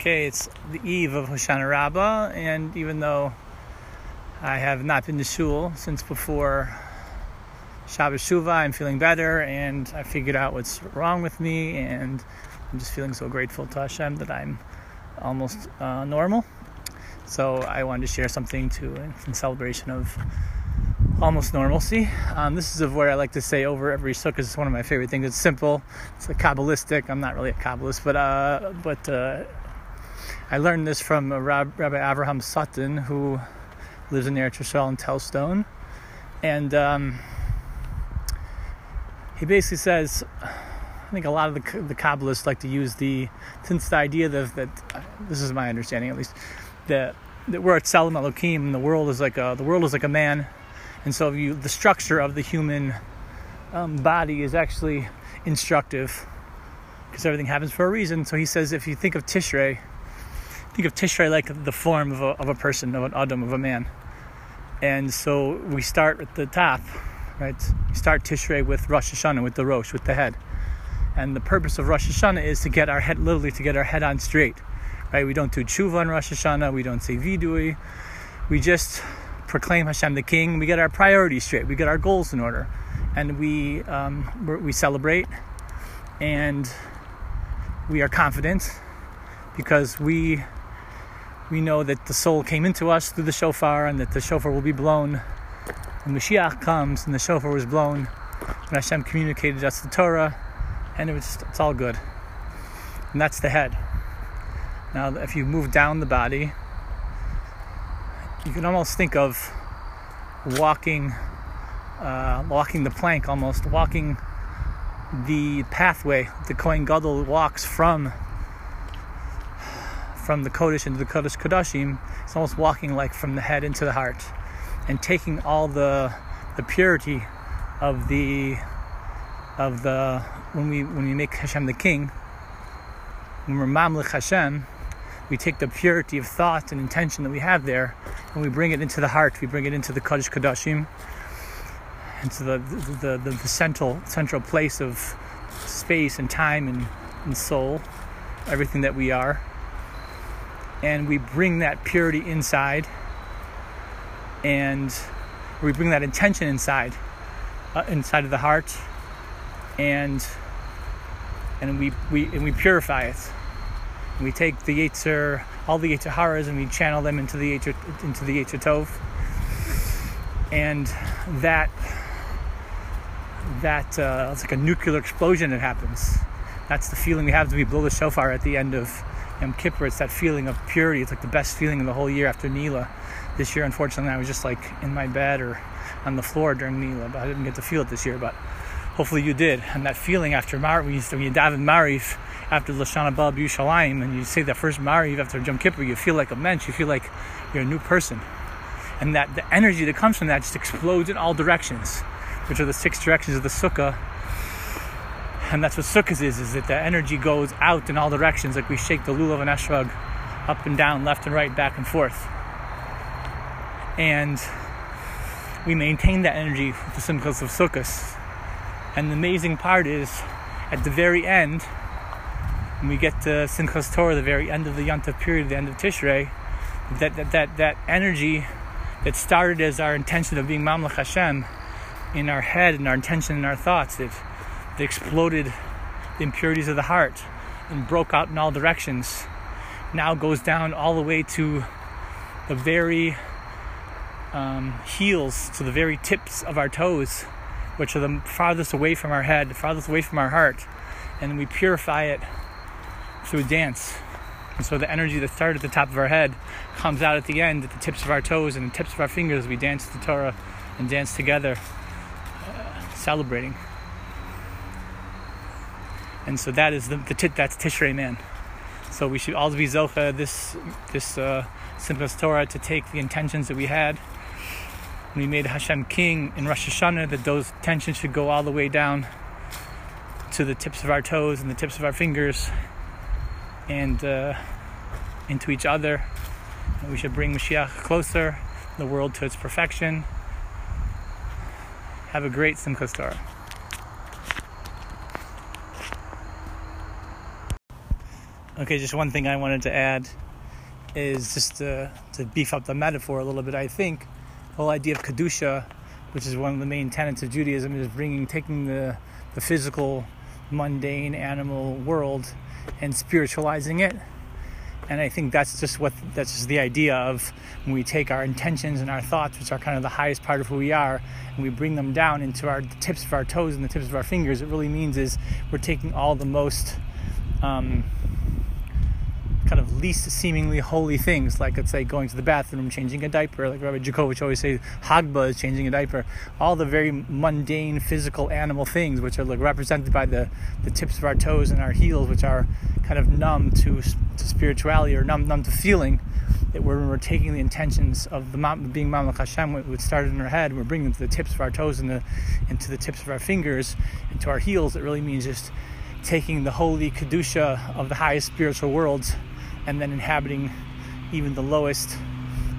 Okay, it's the eve of Hoshana Rabbah, and even though I have not been to shul since before Shabbos Shuvah, I'm feeling better, and I figured out what's wrong with me, and I'm just feeling so grateful to Hashem that I'm almost uh, normal. So I wanted to share something to in celebration of almost normalcy. Um, this is a word I like to say over every sukkah. It's one of my favorite things. It's simple. It's like kabbalistic. I'm not really a kabbalist, but uh, but uh, I learned this from Rabbi Avraham Sutton, who lives in Eretz Yisrael in Telzstone, and um, he basically says, I think a lot of the, the Kabbalists like to use the since the idea that, that this is my understanding at least that that we're at Tzelem Elohim and the world is like a the world is like a man, and so you the structure of the human um, body is actually instructive because everything happens for a reason. So he says if you think of Tishrei think of Tishrei like the form of a, of a person, of an Adam, of a man. And so we start at the top, right? We start Tishrei with Rosh Hashanah, with the Rosh, with the head. And the purpose of Rosh Hashanah is to get our head, literally to get our head on straight, right? We don't do tshuva on Rosh Hashanah, we don't say vidui, we just proclaim Hashem the King. We get our priorities straight, we get our goals in order, and we um, we celebrate, and we are confident because we we know that the soul came into us through the shofar and that the shofar will be blown when Mashiach comes and the shofar was blown when Hashem communicated us the Torah and it was it's all good. And that's the head. Now, if you move down the body, you can almost think of walking, uh, walking the plank, almost walking the pathway. The Kohen Gadol walks from from the Kodesh into the Kodesh Kodashim, it's almost walking like from the head into the heart and taking all the the purity of the of the when we when we make Hashem the king, when we're Mamlich Hashem, we take the purity of thought and intention that we have there and we bring it into the heart, we bring it into the Kodesh Kodashim, into the the, the, the central central place of space and time and, and soul, everything that we are and we bring that purity inside and we bring that intention inside uh, inside of the heart and and we, we and we purify it. We take the Yetzer, all the Yetzer and we channel them into the Yetzer, into the Yetzer Tov. And that that uh, it's like a nuclear explosion that happens. That's the feeling we have when we blow the shofar at the end of Yom Kippur, it's that feeling of purity. It's like the best feeling of the whole year after Nila. This year, unfortunately, I was just like in my bed or on the floor during Nila, but I didn't get to feel it this year. But hopefully you did. And that feeling after Mar, you, when you daven Maariv after Lashana Bab Yushalayim, and you say that first Maariv after Yom Kippur, you feel like a mensch. You feel like you're a new person. And that the energy that comes from that just explodes in all directions, which are the six directions of the Sukkah and that's what Sukkot is, is that the energy goes out in all directions, like we shake the lulav and esrog up and down, left and right, back and forth. And we maintain that energy with the Simchas of Sukkot. And the amazing part is, at the very end, when we get to Simchas Torah, the very end of the Yontif period, the end of Tishrei, that, that, that, that energy that started as our intention of being Mamlech Hashem in our head and our intention and our thoughts, that that exploded the impurities of the heart and broke out in all directions now goes down all the way to the very um, heels, to the very tips of our toes, which are the farthest away from our head, the farthest away from our heart. And we purify it through dance. And so the energy that started at the top of our head comes out at the end, at the tips of our toes and the tips of our fingers. We dance the Torah and dance together, uh, celebrating and so that is the, the tit, that's Tishrei man. So we should all be zocha this this uh, Simchas Torah to take the intentions that we had we made Hashem king in Rosh Hashanah. That those tensions should go all the way down to the tips of our toes and the tips of our fingers, and uh, into each other. And we should bring Mashiach closer, the world to its perfection. Have a great Simchas Torah. Okay, just one thing I wanted to add is just to, to beef up the metaphor a little bit. I think the whole idea of kedusha, which is one of the main tenets of Judaism, is bringing taking the the physical, mundane animal world and spiritualizing it. And I think that's just what that's just the idea of when we take our intentions and our thoughts, which are kind of the highest part of who we are, and we bring them down into our the tips of our toes and the tips of our fingers. It really means is we're taking all the most um, kind of least seemingly holy things, like let's say going to the bathroom, changing a diaper, like Rabbi Jakovich always says, Hagba is changing a diaper. All the very mundane, physical, animal things, which are like represented by the, the tips of our toes and our heels, which are kind of numb to, to spirituality or numb, numb to feeling. That we're, we're taking the intentions of the being Mamlech Hashem, what started in our head, we're bringing them to the tips of our toes and the, into the tips of our fingers, into our heels. It really means just taking the holy kedusha of the highest spiritual worlds and then inhabiting even the lowest,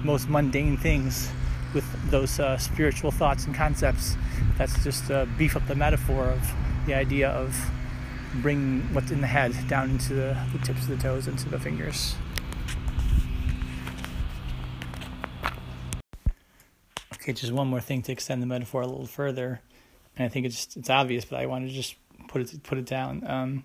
most mundane things with those uh, spiritual thoughts and concepts. That's just uh, beef up the metaphor of the idea of bringing what's in the head down into the, the tips of the toes, into the fingers. Okay, just one more thing to extend the metaphor a little further, and I think it's it's obvious, but I want to just put it put it down. Um,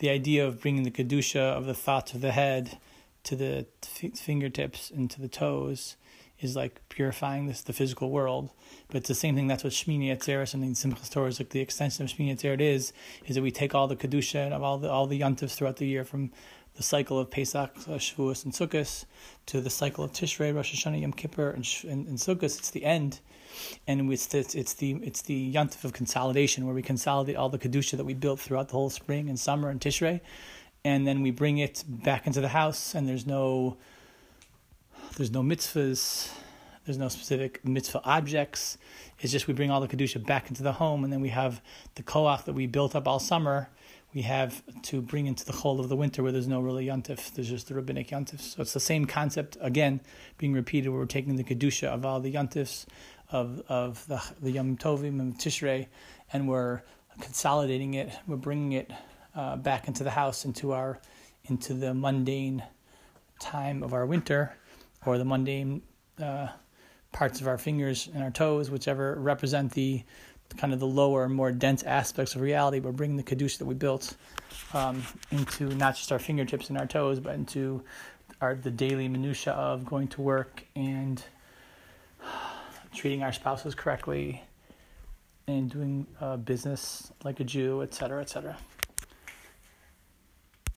the idea of bringing the kedusha of the thoughts of the head to the f- fingertips and to the toes is like purifying this the physical world. But it's the same thing. That's what Shmini Atzeres and the Simchas Torah is like. The extension of Shmini Atzeret is is that we take all the kedusha of all the all the yontifs throughout the year from the cycle of Pesach, Shavuos, and Sukkot to the cycle of Tishrei, Rosh Hashanah, Yom Kippur, and, and, and Sukkot. It's the end and it's the, it's the it's the yontif of consolidation where we consolidate all the kedusha that we built throughout the whole spring and summer and Tishrei, and then we bring it back into the house. And there's no there's no mitzvahs, there's no specific mitzvah objects. It's just we bring all the kedusha back into the home, and then we have the koach that we built up all summer. We have to bring into the whole of the winter where there's no really yontif. There's just the rabbinic yontif. So it's the same concept again being repeated. Where we're taking the kedusha of all the yontifs of of the the Yom Tovim and Tishrei, and we're consolidating it. We're bringing it uh, back into the house, into our into the mundane time of our winter, or the mundane uh, parts of our fingers and our toes, whichever represent the kind of the lower, more dense aspects of reality. We're bringing the kedusha that we built um, into not just our fingertips and our toes, but into our the daily minutia of going to work and treating our spouses correctly, and doing uh, business like a Jew, etc., etc.